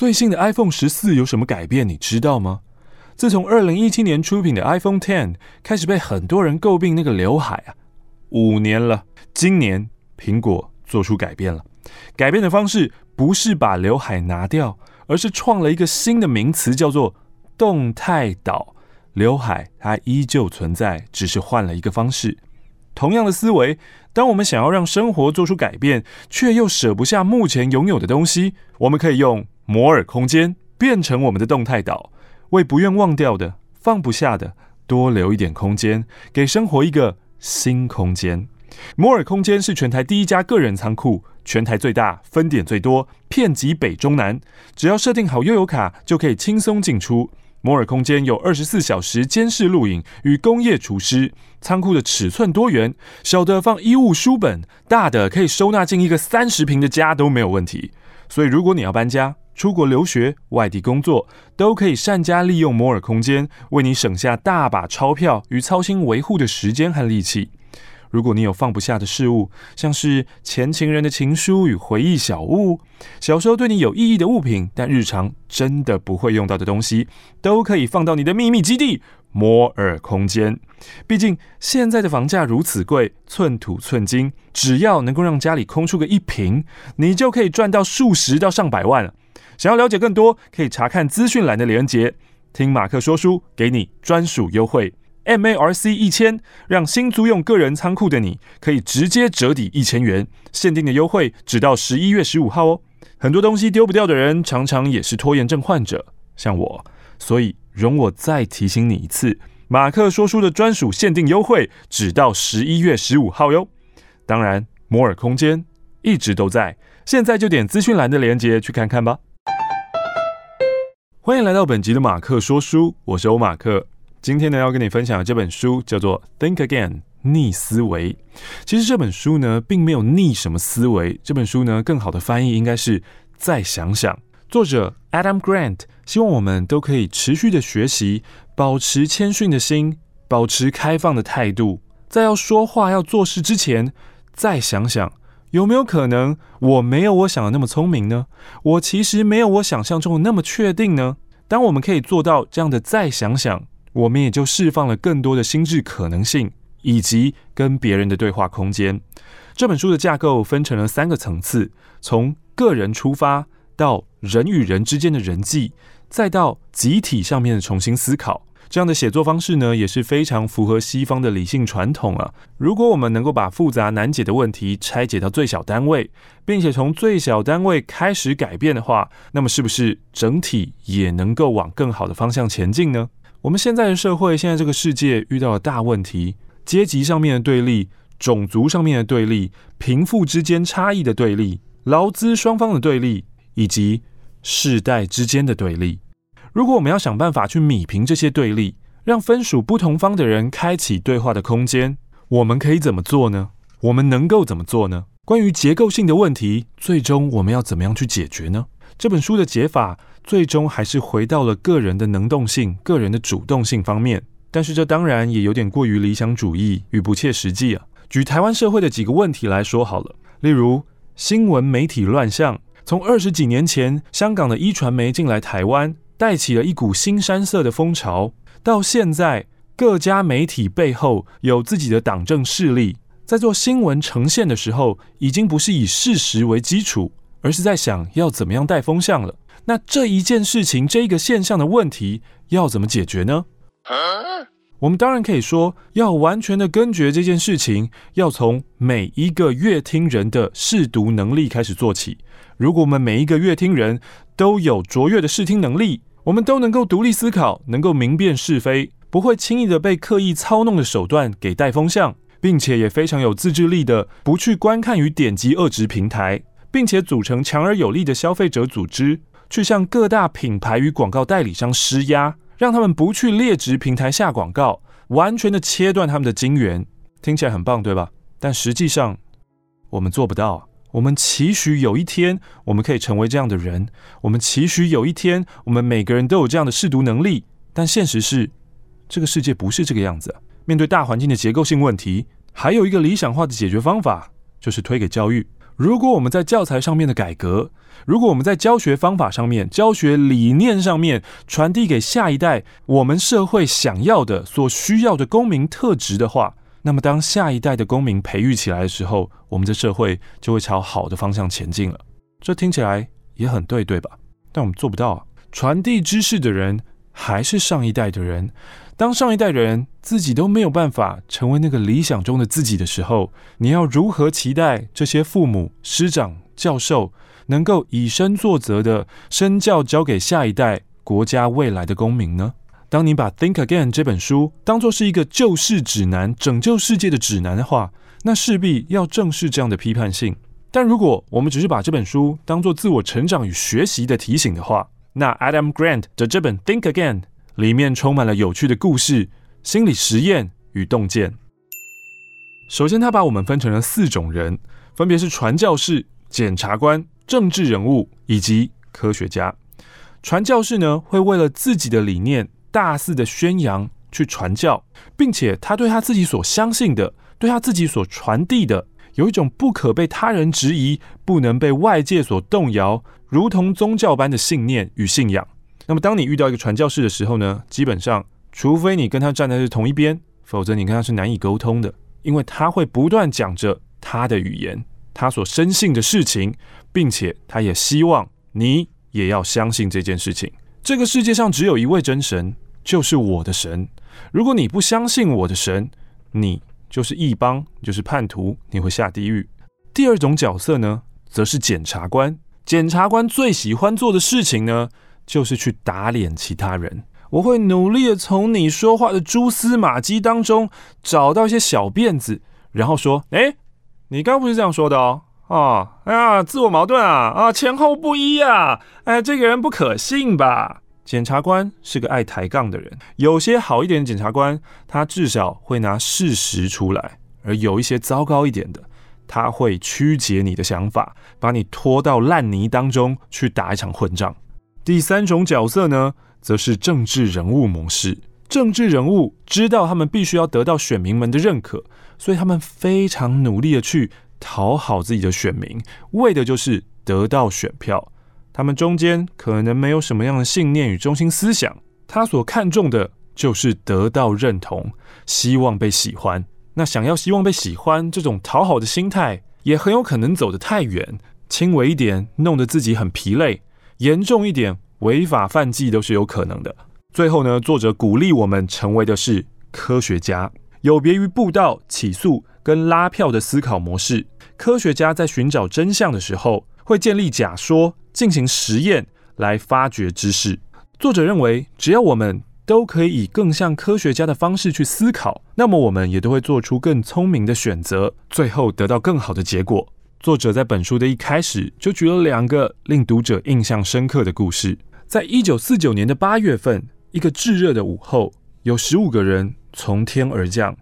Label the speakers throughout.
Speaker 1: 最新的 iPhone 十四有什么改变？你知道吗？自从二零一七年出品的 iPhone Ten 开始被很多人诟病那个刘海啊，五年了，今年苹果做出改变了。改变的方式不是把刘海拿掉，而是创了一个新的名词，叫做动态岛。刘海它依旧存在，只是换了一个方式。同样的思维，当我们想要让生活做出改变，却又舍不下目前拥有的东西，我们可以用摩尔空间变成我们的动态岛。为不愿忘掉的、放不下的多留一点空间，给生活一个新空间。摩尔空间是全台第一家个人仓库，全台最大，分点最多，遍及北中南。只要设定好悠游卡，就可以轻松进出。摩尔空间有二十四小时监视录影与工业厨师。仓库的尺寸多元，小的放衣物、书本，大的可以收纳进一个三十坪的家都没有问题。所以，如果你要搬家，出国留学、外地工作，都可以善加利用摩尔空间，为你省下大把钞票与操心维护的时间和力气。如果你有放不下的事物，像是前情人的情书与回忆小物，小时候对你有意义的物品，但日常真的不会用到的东西，都可以放到你的秘密基地摩尔空间。毕竟现在的房价如此贵，寸土寸金，只要能够让家里空出个一平，你就可以赚到数十到上百万了。想要了解更多，可以查看资讯栏的连结。听马克说书，给你专属优惠，MARC 一千，让新租用个人仓库的你可以直接折抵一千元，限定的优惠只到十一月十五号哦。很多东西丢不掉的人，常常也是拖延症患者，像我，所以容我再提醒你一次，马克说书的专属限定优惠只到十一月十五号哟。当然，摩尔空间一直都在，现在就点资讯栏的连接去看看吧。欢迎来到本集的马克说书，我是欧马克。今天呢，要跟你分享的这本书叫做《Think Again》，逆思维。其实这本书呢，并没有逆什么思维。这本书呢，更好的翻译应该是再想想。作者 Adam Grant 希望我们都可以持续的学习，保持谦逊的心，保持开放的态度，在要说话、要做事之前，再想想。有没有可能我没有我想的那么聪明呢？我其实没有我想象中的那么确定呢？当我们可以做到这样的再想想，我们也就释放了更多的心智可能性，以及跟别人的对话空间。这本书的架构分成了三个层次：从个人出发，到人与人之间的人际，再到集体上面的重新思考。这样的写作方式呢，也是非常符合西方的理性传统啊。如果我们能够把复杂难解的问题拆解到最小单位，并且从最小单位开始改变的话，那么是不是整体也能够往更好的方向前进呢？我们现在的社会，现在这个世界遇到了大问题：阶级上面的对立、种族上面的对立、贫富之间差异的对立、劳资双方的对立，以及世代之间的对立。如果我们要想办法去弭平这些对立，让分属不同方的人开启对话的空间，我们可以怎么做呢？我们能够怎么做呢？关于结构性的问题，最终我们要怎么样去解决呢？这本书的解法最终还是回到了个人的能动性、个人的主动性方面。但是这当然也有点过于理想主义与不切实际啊。举台湾社会的几个问题来说好了，例如新闻媒体乱象，从二十几年前香港的一传媒进来台湾。带起了一股新山色的风潮，到现在各家媒体背后有自己的党政势力，在做新闻呈现的时候，已经不是以事实为基础，而是在想要怎么样带风向了。那这一件事情，这一个现象的问题要怎么解决呢？我们当然可以说，要完全的根绝这件事情，要从每一个乐听人的试读能力开始做起。如果我们每一个乐听人都有卓越的视听能力，我们都能够独立思考，能够明辨是非，不会轻易的被刻意操弄的手段给带风向，并且也非常有自制力的，不去观看与点击恶值平台，并且组成强而有力的消费者组织，去向各大品牌与广告代理商施压，让他们不去劣质平台下广告，完全的切断他们的金源。听起来很棒，对吧？但实际上，我们做不到。我们期许有一天，我们可以成为这样的人。我们期许有一天，我们每个人都有这样的识读能力。但现实是，这个世界不是这个样子。面对大环境的结构性问题，还有一个理想化的解决方法，就是推给教育。如果我们在教材上面的改革，如果我们在教学方法上面、教学理念上面传递给下一代我们社会想要的、所需要的公民特质的话，那么当下一代的公民培育起来的时候，我们的社会就会朝好的方向前进了。这听起来也很对，对吧？但我们做不到啊。传递知识的人还是上一代的人。当上一代人自己都没有办法成为那个理想中的自己的时候，你要如何期待这些父母、师长、教授能够以身作则的身教交给下一代国家未来的公民呢？当你把《Think Again》这本书当作是一个救世指南、拯救世界的指南的话，那势必要正视这样的批判性。但如果我们只是把这本书当作自我成长与学习的提醒的话，那 Adam Grant 的这本《Think Again》。里面充满了有趣的故事、心理实验与洞见。首先，他把我们分成了四种人，分别是传教士、检察官、政治人物以及科学家。传教士呢，会为了自己的理念大肆的宣扬去传教，并且他对他自己所相信的、对他自己所传递的，有一种不可被他人质疑、不能被外界所动摇，如同宗教般的信念与信仰。那么，当你遇到一个传教士的时候呢，基本上，除非你跟他站在是同一边，否则你跟他是难以沟通的，因为他会不断讲着他的语言，他所深信的事情，并且他也希望你也要相信这件事情。这个世界上只有一位真神，就是我的神。如果你不相信我的神，你就是异邦，就是叛徒，你会下地狱。第二种角色呢，则是检察官。检察官最喜欢做的事情呢，就是去打脸其他人，我会努力的从你说话的蛛丝马迹当中找到一些小辫子，然后说：“哎，你刚不是这样说的哦，哦，哎呀，自我矛盾啊，啊，前后不一啊，哎，这个人不可信吧？”检察官是个爱抬杠的人，有些好一点的检察官，他至少会拿事实出来；而有一些糟糕一点的，他会曲解你的想法，把你拖到烂泥当中去打一场混战。第三种角色呢，则是政治人物模式。政治人物知道他们必须要得到选民们的认可，所以他们非常努力的去讨好自己的选民，为的就是得到选票。他们中间可能没有什么样的信念与中心思想，他所看重的就是得到认同，希望被喜欢。那想要希望被喜欢，这种讨好的心态，也很有可能走得太远，轻微一点，弄得自己很疲累。严重一点，违法犯纪都是有可能的。最后呢，作者鼓励我们成为的是科学家，有别于布道、起诉跟拉票的思考模式。科学家在寻找真相的时候，会建立假说，进行实验来发掘知识。作者认为，只要我们都可以以更像科学家的方式去思考，那么我们也都会做出更聪明的选择，最后得到更好的结果。作者在本书的一开始就举了两个令读者印象深刻的故事。在一九四九年的八月份，一个炙热的午后，有十五个人从天而降，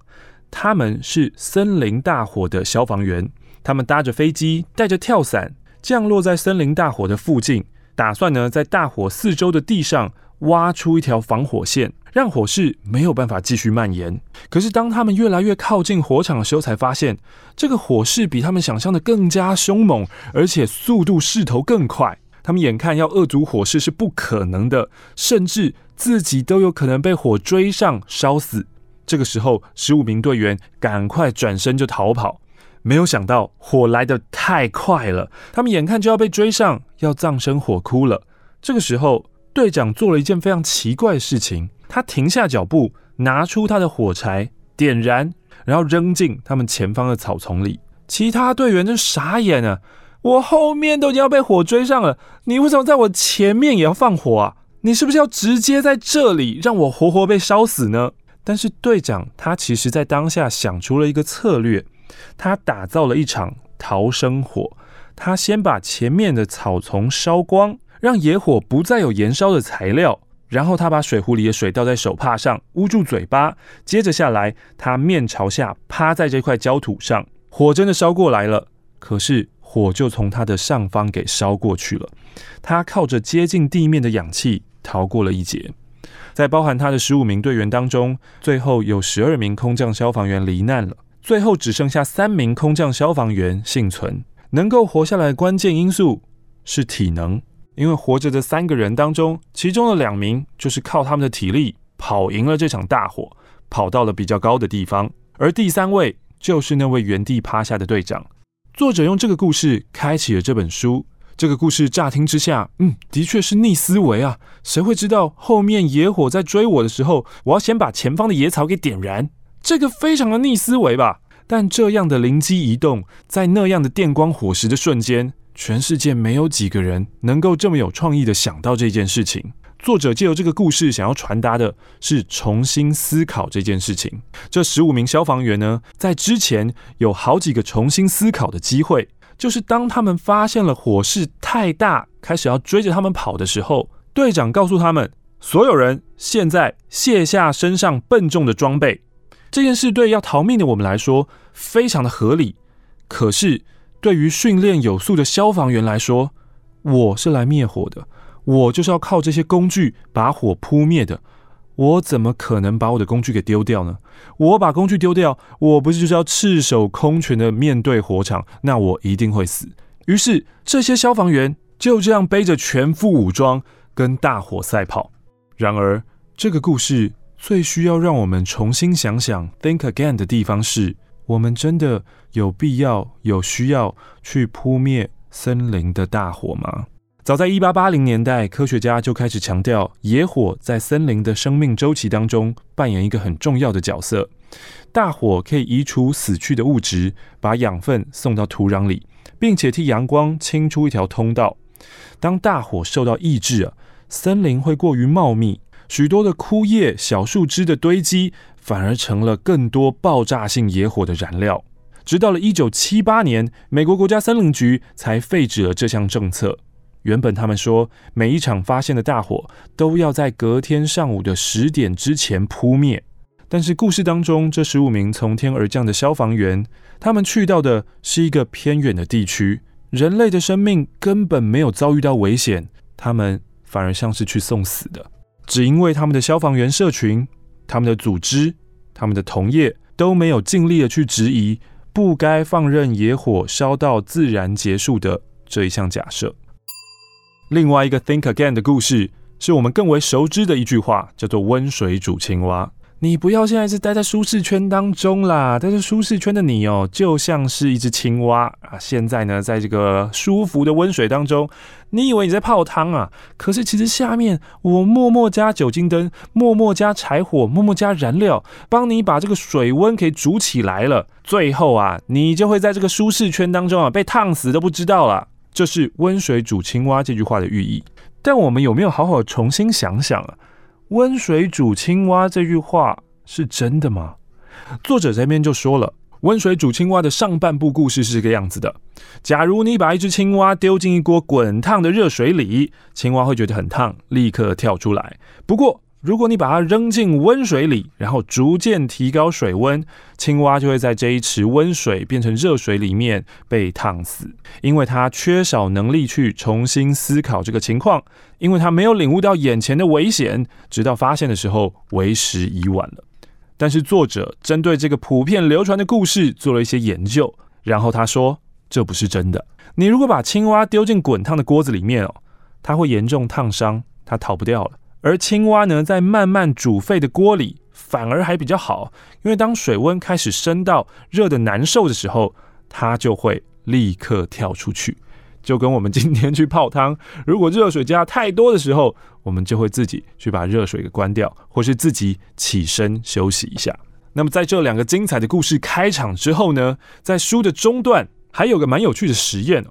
Speaker 1: 他们是森林大火的消防员。他们搭着飞机，带着跳伞，降落在森林大火的附近，打算呢在大火四周的地上挖出一条防火线。让火势没有办法继续蔓延。可是，当他们越来越靠近火场的时候，才发现这个火势比他们想象的更加凶猛，而且速度势头更快。他们眼看要遏阻火势是不可能的，甚至自己都有可能被火追上烧死。这个时候，十五名队员赶快转身就逃跑。没有想到火来得太快了，他们眼看就要被追上，要葬身火窟了。这个时候，队长做了一件非常奇怪的事情。他停下脚步，拿出他的火柴，点燃，然后扔进他们前方的草丛里。其他队员就傻眼了：我后面都已经要被火追上了，你为什么在我前面也要放火啊？你是不是要直接在这里让我活活被烧死呢？但是队长他其实在当下想出了一个策略，他打造了一场逃生火。他先把前面的草丛烧光，让野火不再有燃烧的材料。然后他把水壶里的水倒在手帕上，捂住嘴巴。接着下来，他面朝下趴在这块焦土上。火真的烧过来了，可是火就从他的上方给烧过去了。他靠着接近地面的氧气逃过了一劫。在包含他的十五名队员当中，最后有十二名空降消防员罹难了，最后只剩下三名空降消防员幸存。能够活下来的关键因素是体能，因为活着的三个人当中，其中的两名就是靠他们的体力跑赢了这场大火，跑到了比较高的地方，而第三位就是那位原地趴下的队长。作者用这个故事开启了这本书。这个故事乍听之下，嗯，的确是逆思维啊！谁会知道后面野火在追我的时候，我要先把前方的野草给点燃？这个非常的逆思维吧？但这样的灵机一动，在那样的电光火石的瞬间，全世界没有几个人能够这么有创意的想到这件事情。作者借由这个故事想要传达的是重新思考这件事情。这十五名消防员呢，在之前有好几个重新思考的机会。就是当他们发现了火势太大，开始要追着他们跑的时候，队长告诉他们：所有人现在卸下身上笨重的装备。这件事对要逃命的我们来说非常的合理，可是对于训练有素的消防员来说，我是来灭火的，我就是要靠这些工具把火扑灭的。我怎么可能把我的工具给丢掉呢？我把工具丢掉，我不是就是要赤手空拳的面对火场？那我一定会死。于是这些消防员就这样背着全副武装跟大火赛跑。然而，这个故事最需要让我们重新想想 think again 的地方是：我们真的有必要、有需要去扑灭森林的大火吗？早在一八八零年代，科学家就开始强调，野火在森林的生命周期当中扮演一个很重要的角色。大火可以移除死去的物质，把养分送到土壤里，并且替阳光清出一条通道。当大火受到抑制啊，森林会过于茂密，许多的枯叶、小树枝的堆积，反而成了更多爆炸性野火的燃料。直到了一九七八年，美国国家森林局才废止了这项政策。原本他们说，每一场发现的大火都要在隔天上午的十点之前扑灭。但是故事当中这十五名从天而降的消防员，他们去到的是一个偏远的地区，人类的生命根本没有遭遇到危险，他们反而像是去送死的。只因为他们的消防员社群、他们的组织、他们的同业都没有尽力的去质疑不该放任野火烧到自然结束的这一项假设。另外一个 Think Again 的故事，是我们更为熟知的一句话，叫做“温水煮青蛙”。你不要现在是待在舒适圈当中啦，待在舒适圈的你哦，就像是一只青蛙啊。现在呢，在这个舒服的温水当中，你以为你在泡汤啊？可是其实下面我默默加酒精灯，默默加柴火，默默加燃料，帮你把这个水温给煮起来了。最后啊，你就会在这个舒适圈当中啊，被烫死都不知道了。这是“温水煮青蛙”这句话的寓意，但我们有没有好好重新想想啊？“温水煮青蛙”这句话是真的吗？作者这边就说了，“温水煮青蛙”的上半部故事是这个样子的：假如你把一只青蛙丢进一锅滚烫的热水里，青蛙会觉得很烫，立刻跳出来。不过，如果你把它扔进温水里，然后逐渐提高水温，青蛙就会在这一池温水变成热水里面被烫死，因为它缺少能力去重新思考这个情况，因为它没有领悟到眼前的危险，直到发现的时候为时已晚了。但是作者针对这个普遍流传的故事做了一些研究，然后他说这不是真的。你如果把青蛙丢进滚烫的锅子里面哦，它会严重烫伤，它逃不掉了。而青蛙呢，在慢慢煮沸的锅里，反而还比较好，因为当水温开始升到热的难受的时候，它就会立刻跳出去。就跟我们今天去泡汤，如果热水加太多的时候，我们就会自己去把热水给关掉，或是自己起身休息一下。那么在这两个精彩的故事开场之后呢，在书的中段还有个蛮有趣的实验哦。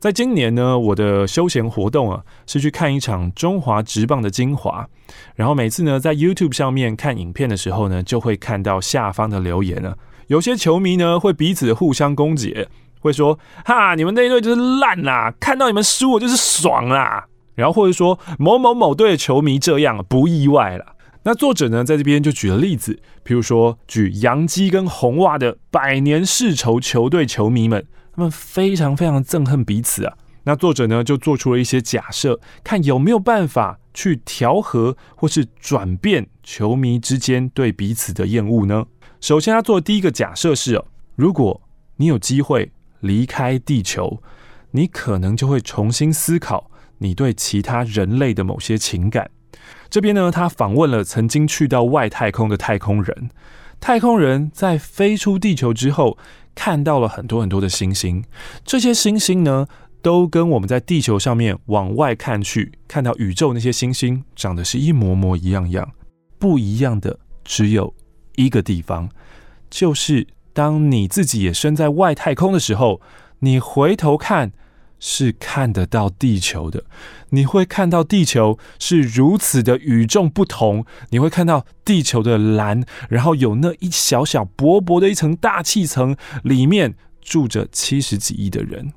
Speaker 1: 在今年呢，我的休闲活动啊，是去看一场中华职棒的精华。然后每次呢，在 YouTube 上面看影片的时候呢，就会看到下方的留言啊，有些球迷呢会彼此互相攻击，会说：“哈，你们那一队就是烂啦，看到你们输我就是爽啦。”然后或者说某某某队的球迷这样不意外了。那作者呢，在这边就举了例子，譬如说举洋基跟红袜的百年世仇球队球迷们。他们非常非常憎恨彼此啊。那作者呢，就做出了一些假设，看有没有办法去调和或是转变球迷之间对彼此的厌恶呢？首先，他做的第一个假设是哦，如果你有机会离开地球，你可能就会重新思考你对其他人类的某些情感。这边呢，他访问了曾经去到外太空的太空人，太空人在飞出地球之后，看到了很多很多的星星，这些星星呢，都跟我们在地球上面往外看去，看到宇宙那些星星长得是一模模一样样，不一样的只有一个地方，就是当你自己也身在外太空的时候，你回头看是看得到地球的，你会看到地球是如此的与众不同，你会看到地球的蓝，然后有那一小小薄薄的一层大气层，里面住着七十几亿的人。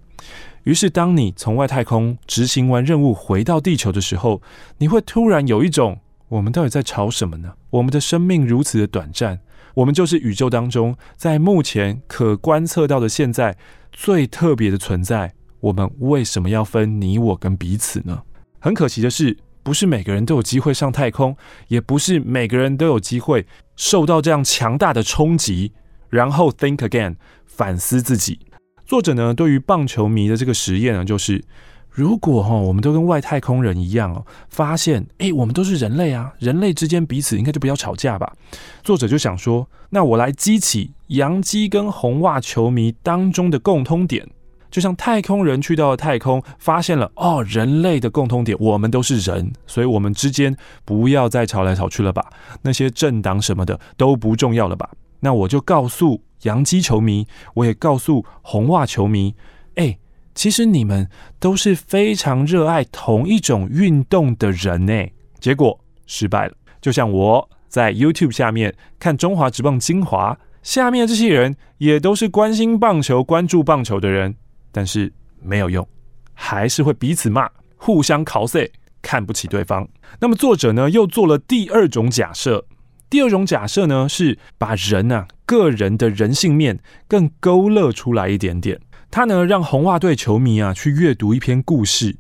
Speaker 1: 于是，当你从外太空执行完任务回到地球的时候，你会突然有一种：我们到底在吵什么呢？我们的生命如此的短暂，我们就是宇宙当中在目前可观测到的现在最特别的存在。我们为什么要分你我跟彼此呢？很可惜的是，不是每个人都有机会上太空，也不是每个人都有机会受到这样强大的冲击，然后 think again，反思自己。作者呢，对于棒球迷的这个实验呢，就是如果哈，我们都跟外太空人一样哦，发现诶，我们都是人类啊，人类之间彼此应该就不要吵架吧。作者就想说，那我来激起洋基跟红袜球迷当中的共通点，就像太空人去到了太空，发现了哦，人类的共通点，我们都是人，所以我们之间不要再吵来吵去了吧，那些政党什么的都不重要了吧。那我就告诉。洋基球迷，我也告诉红袜球迷，哎，其实你们都是非常热爱同一种运动的人呢。结果失败了，就像我在 YouTube 下面看中华职棒精华，下面这些人也都是关心棒球、关注棒球的人，但是没有用，还是会彼此骂，互相考碎，看不起对方。那么作者呢，又做了第二种假设。第二种假设呢，是把人啊个人的人性面更勾勒出来一点点。他呢让红袜队球迷啊去阅读一篇故事。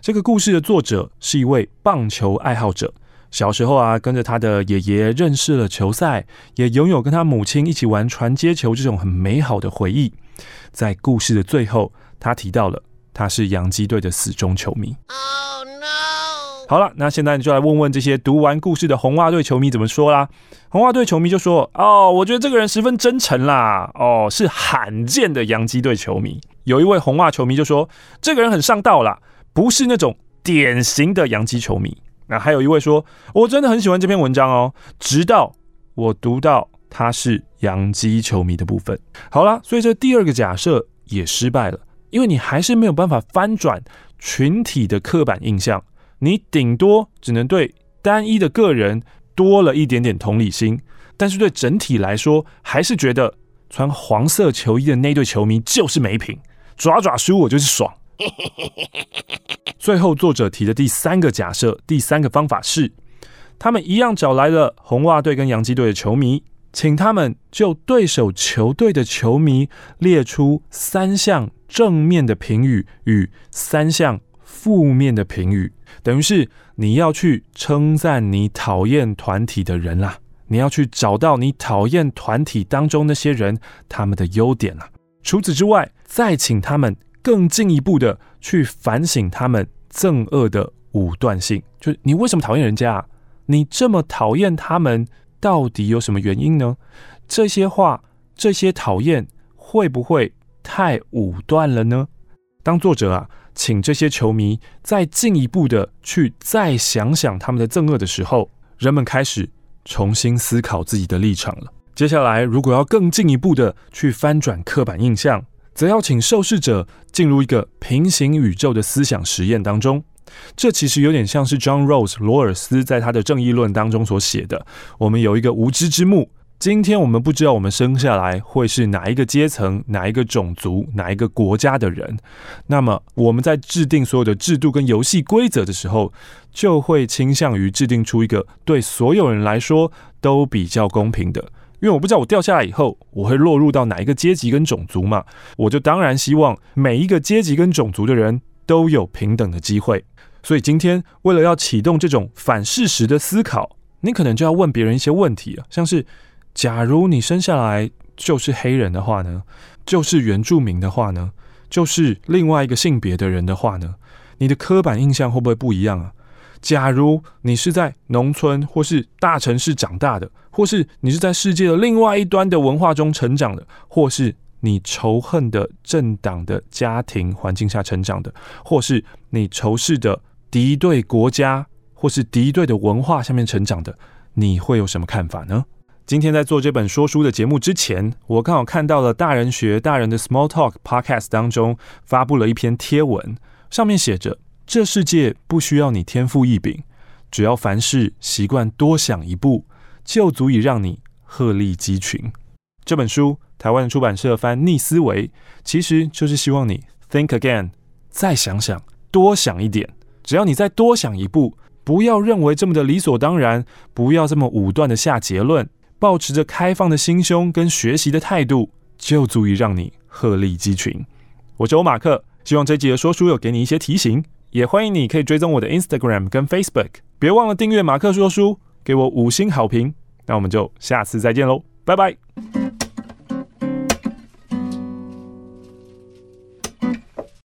Speaker 1: 这个故事的作者是一位棒球爱好者，小时候啊跟着他的爷爷认识了球赛，也拥有跟他母亲一起玩传接球这种很美好的回忆。在故事的最后，他提到了他是洋基队的死忠球迷。Oh no! 好了，那现在你就来问问这些读完故事的红袜队球迷怎么说啦？红袜队球迷就说：“哦，我觉得这个人十分真诚啦，哦，是罕见的洋基队球迷。”有一位红袜球迷就说：“这个人很上道啦，不是那种典型的洋基球迷。”那还有一位说：“我真的很喜欢这篇文章哦，直到我读到他是洋基球迷的部分。”好了，所以这第二个假设也失败了，因为你还是没有办法翻转群体的刻板印象。你顶多只能对单一的个人多了一点点同理心，但是对整体来说，还是觉得穿黄色球衣的那队球迷就是没品，爪爪输我就是爽。最后，作者提的第三个假设，第三个方法是，他们一样找来了红袜队跟洋基队的球迷，请他们就对手球队的球迷列出三项正面的评语与三项负面的评语。等于是你要去称赞你讨厌团体的人啦，你要去找到你讨厌团体当中那些人他们的优点啦。除此之外，再请他们更进一步的去反省他们憎恶的武断性，就你为什么讨厌人家啊？你这么讨厌他们，到底有什么原因呢？这些话，这些讨厌会不会太武断了呢？当作者啊。请这些球迷再进一步的去再想想他们的憎恶的时候，人们开始重新思考自己的立场了。接下来，如果要更进一步的去翻转刻板印象，则要请受试者进入一个平行宇宙的思想实验当中。这其实有点像是 John Rawls 罗尔斯在他的《正义论》当中所写的：我们有一个无知之幕。今天我们不知道我们生下来会是哪一个阶层、哪一个种族、哪一个国家的人，那么我们在制定所有的制度跟游戏规则的时候，就会倾向于制定出一个对所有人来说都比较公平的。因为我不知道我掉下来以后我会落入到哪一个阶级跟种族嘛，我就当然希望每一个阶级跟种族的人都有平等的机会。所以今天为了要启动这种反事实的思考，你可能就要问别人一些问题啊，像是。假如你生下来就是黑人的话呢？就是原住民的话呢？就是另外一个性别的人的话呢？你的刻板印象会不会不一样啊？假如你是在农村或是大城市长大的，或是你是在世界的另外一端的文化中成长的，或是你仇恨的政党的家庭环境下成长的，或是你仇视的敌对国家或是敌对的文化下面成长的，你会有什么看法呢？今天在做这本说书的节目之前，我刚好看到了大人学大人的 Small Talk Podcast 当中发布了一篇贴文，上面写着。这世界不需要你天赋异禀，只要凡事习惯多想一步，就足以让你鹤立鸡群。这本书，台湾的出版社翻《逆思维》，其实就是希望你 think again，再想想，多想一点。只要你再多想一步，不要认为这么的理所当然，不要这么武断的下结论，抱持着开放的心胸跟学习的态度，就足以让你鹤立鸡群。我是欧马克，希望这集的说书有给你一些提醒。也欢迎你可以追踪我的 Instagram 跟 Facebook，别忘了订阅马克说书，给我五星好评。那我们就下次再见喽，拜拜。